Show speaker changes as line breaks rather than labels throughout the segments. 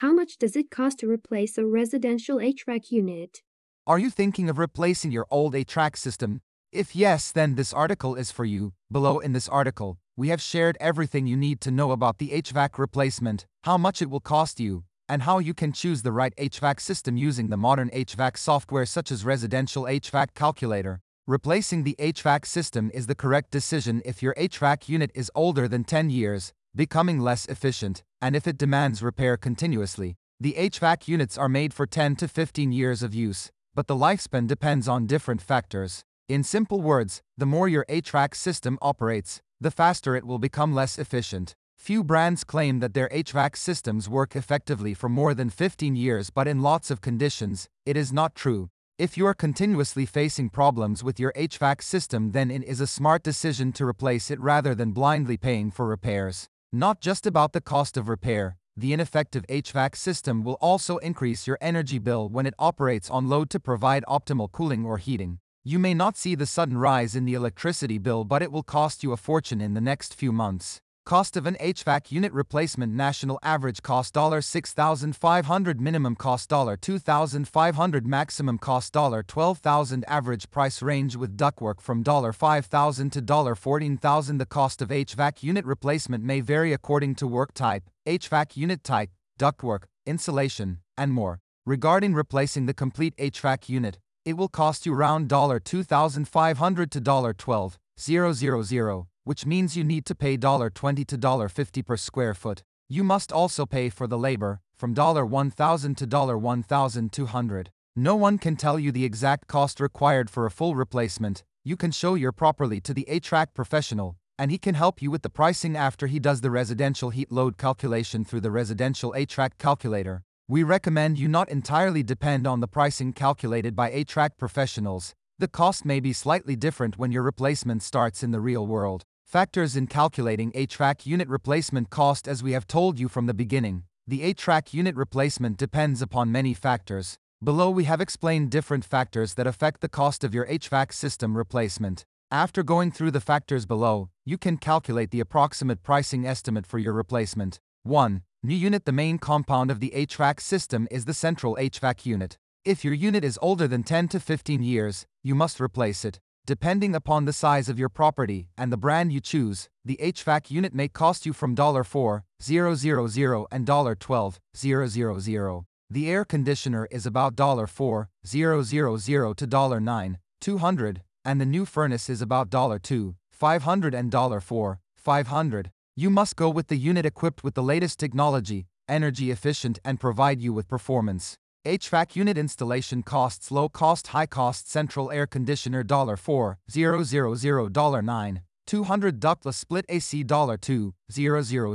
How much does it cost to replace a residential HVAC unit?
Are you thinking of replacing your old HVAC system? If yes, then this article is for you. Below in this article, we have shared everything you need to know about the HVAC replacement, how much it will cost you, and how you can choose the right HVAC system using the modern HVAC software such as Residential HVAC Calculator. Replacing the HVAC system is the correct decision if your HVAC unit is older than 10 years, becoming less efficient, and if it demands repair continuously. The HVAC units are made for 10 to 15 years of use, but the lifespan depends on different factors. In simple words, the more your HVAC system operates, the faster it will become less efficient. Few brands claim that their HVAC systems work effectively for more than 15 years, but in lots of conditions, it is not true. If you are continuously facing problems with your HVAC system, then it is a smart decision to replace it rather than blindly paying for repairs. Not just about the cost of repair, the ineffective HVAC system will also increase your energy bill when it operates on load to provide optimal cooling or heating. You may not see the sudden rise in the electricity bill, but it will cost you a fortune in the next few months. Cost of an HVAC unit replacement national average cost $6,500 minimum cost $2,500 maximum cost $12,000 average price range with ductwork from $5,000 to $14,000 The cost of HVAC unit replacement may vary according to work type, HVAC unit type, ductwork, insulation, and more. Regarding replacing the complete HVAC unit, it will cost you around $2,500 to $12,000 which means you need to pay $20 to $50 per square foot. You must also pay for the labor, from 1,000 to 1,200. No one can tell you the exact cost required for a full replacement. You can show your property to the HVAC professional, and he can help you with the pricing after he does the residential heat load calculation through the residential HVAC calculator. We recommend you not entirely depend on the pricing calculated by HVAC professionals. The cost may be slightly different when your replacement starts in the real world. Factors in calculating HVAC unit replacement cost As we have told you from the beginning, the HVAC unit replacement depends upon many factors. Below we have explained different factors that affect the cost of your HVAC system replacement. After going through the factors below, you can calculate the approximate pricing estimate for your replacement. 1. New unit The main compound of the HVAC system is the central HVAC unit. If your unit is older than 10 to 15 years, you must replace it. Depending upon the size of your property and the brand you choose, the HVAC unit may cost you from $4,000 and $12,000. The air conditioner is about $4,000 to $9,200, and the new furnace is about $2,500 and $4,500. You must go with the unit equipped with the latest technology, energy efficient, and provide you with performance. HVAC unit installation costs low cost high cost central air conditioner $4 000 9 200 ductless split AC $2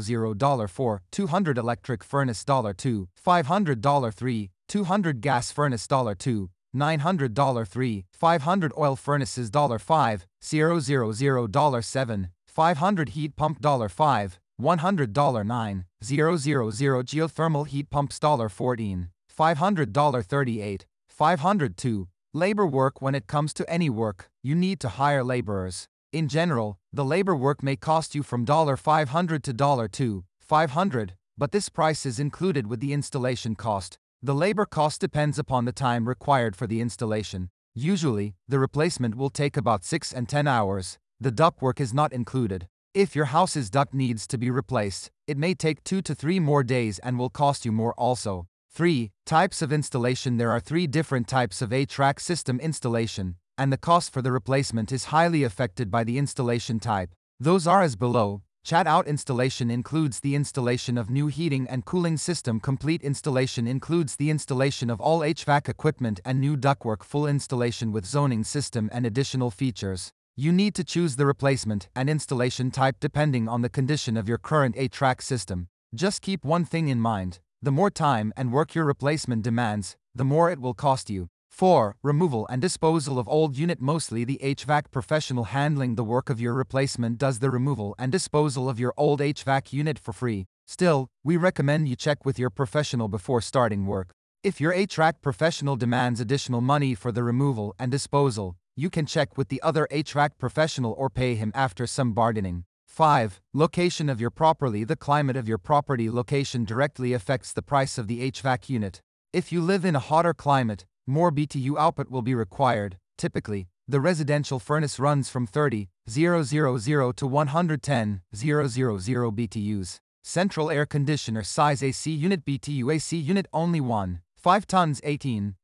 000 4 200 electric furnace $2 $500 3 200 gas furnace $2 $900 3 500 oil furnaces $5 000 7 500 heat pump $5 $100 9 000 geothermal heat pumps $14 $500 38, 502. Labor work When it comes to any work, you need to hire laborers. In general, the labor work may cost you from 500 to $2, 500, but this price is included with the installation cost. The labor cost depends upon the time required for the installation. Usually, the replacement will take about 6 and 10 hours. The ductwork is not included. If your house's duct needs to be replaced, it may take 2 to 3 more days and will cost you more also. 3. Types of installation There are three different types of HVAC system installation, and the cost for the replacement is highly affected by the installation type. Those are as below. Change out installation includes the installation of new heating and cooling system. Complete installation includes the installation of all HVAC equipment and new ductwork. Full installation with zoning system and additional features. You need to choose the replacement and installation type depending on the condition of your current HVAC system. Just keep one thing in mind the more time and work your replacement demands, the more it will cost you. 4. Removal and disposal of old unit Mostly the HVAC professional handling the work of your replacement does the removal and disposal of your old HVAC unit for free. Still, we recommend you check with your professional before starting work. If your HVAC professional demands additional money for the removal and disposal, you can check with the other HVAC professional or pay him after some bargaining. 5. Location of your property. The climate of your property location directly affects the price of the HVAC unit. If you live in a hotter climate, more BTU output will be required. Typically, the residential furnace runs from 30, 000 to 110, 000 BTUs. Central air conditioner size AC unit BTU AC unit only 1, 5 tons 18,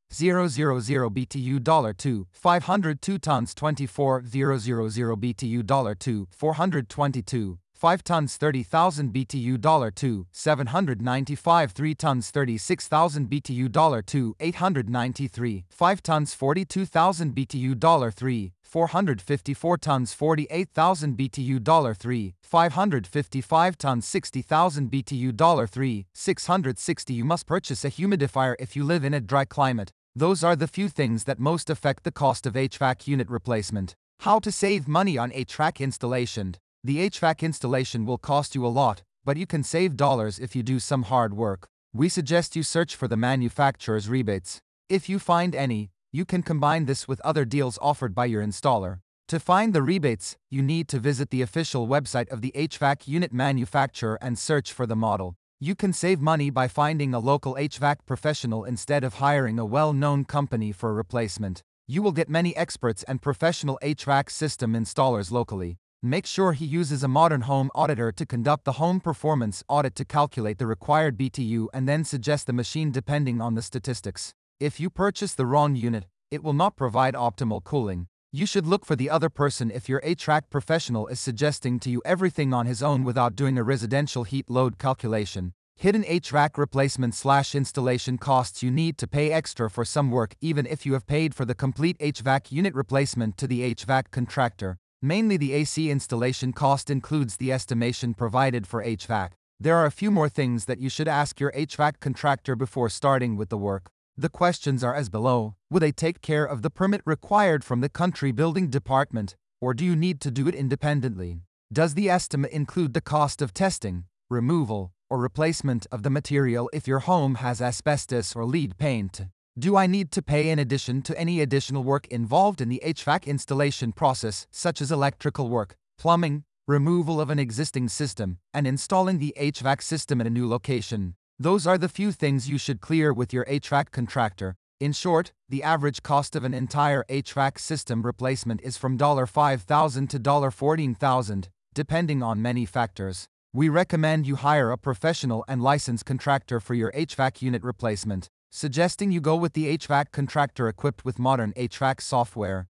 000 BTU $2, 502 tons 24, 000 BTU $2, 422, 5 tons 30,000 BTU $2, 795 3 tons 36,000 BTU $2, 893, 5 tons 42,000 BTU dollar $3, 454 tons 48,000 BTU $3, 555 tons 60,000 BTU $3, 660 You must purchase a humidifier if you live in a dry climate. Those are the few things that most affect the cost of HVAC unit replacement. How to save money on HVAC installation. The HVAC installation will cost you a lot, but you can save dollars if you do some hard work. We suggest you search for the manufacturer's rebates. If you find any, you can combine this with other deals offered by your installer. To find the rebates, you need to visit the official website of the HVAC unit manufacturer and search for the model. You can save money by finding a local HVAC professional instead of hiring a well known company for replacement. You will get many experts and professional HVAC system installers locally. Make sure he uses a modern home auditor to conduct the home performance audit to calculate the required BTU and then suggest the machine depending on the statistics. If you purchase the wrong unit, it will not provide optimal cooling. You should look for the other person if your HVAC professional is suggesting to you everything on his own without doing a residential heat load calculation. Hidden HVAC replacement slash installation costs you need to pay extra for some work even if you have paid for the complete HVAC unit replacement to the HVAC contractor. Mainly the AC installation cost includes the estimation provided for HVAC. There are a few more things that you should ask your HVAC contractor before starting with the work. The questions are as below. Will they take care of the permit required from the country building department, or do you need to do it independently? Does the estimate include the cost of testing, removal, or replacement of the material if your home has asbestos or lead paint? Do I need to pay in addition to any additional work involved in the HVAC installation process, such as electrical work, plumbing, removal of an existing system, and installing the HVAC system at a new location? Those are the few things you should clear with your HVAC contractor. In short, the average cost of an entire HVAC system replacement is from $5,000 to $14,000, depending on many factors. We recommend you hire a professional and licensed contractor for your HVAC unit replacement suggesting you go with the HVAC contractor equipped with modern HVAC software.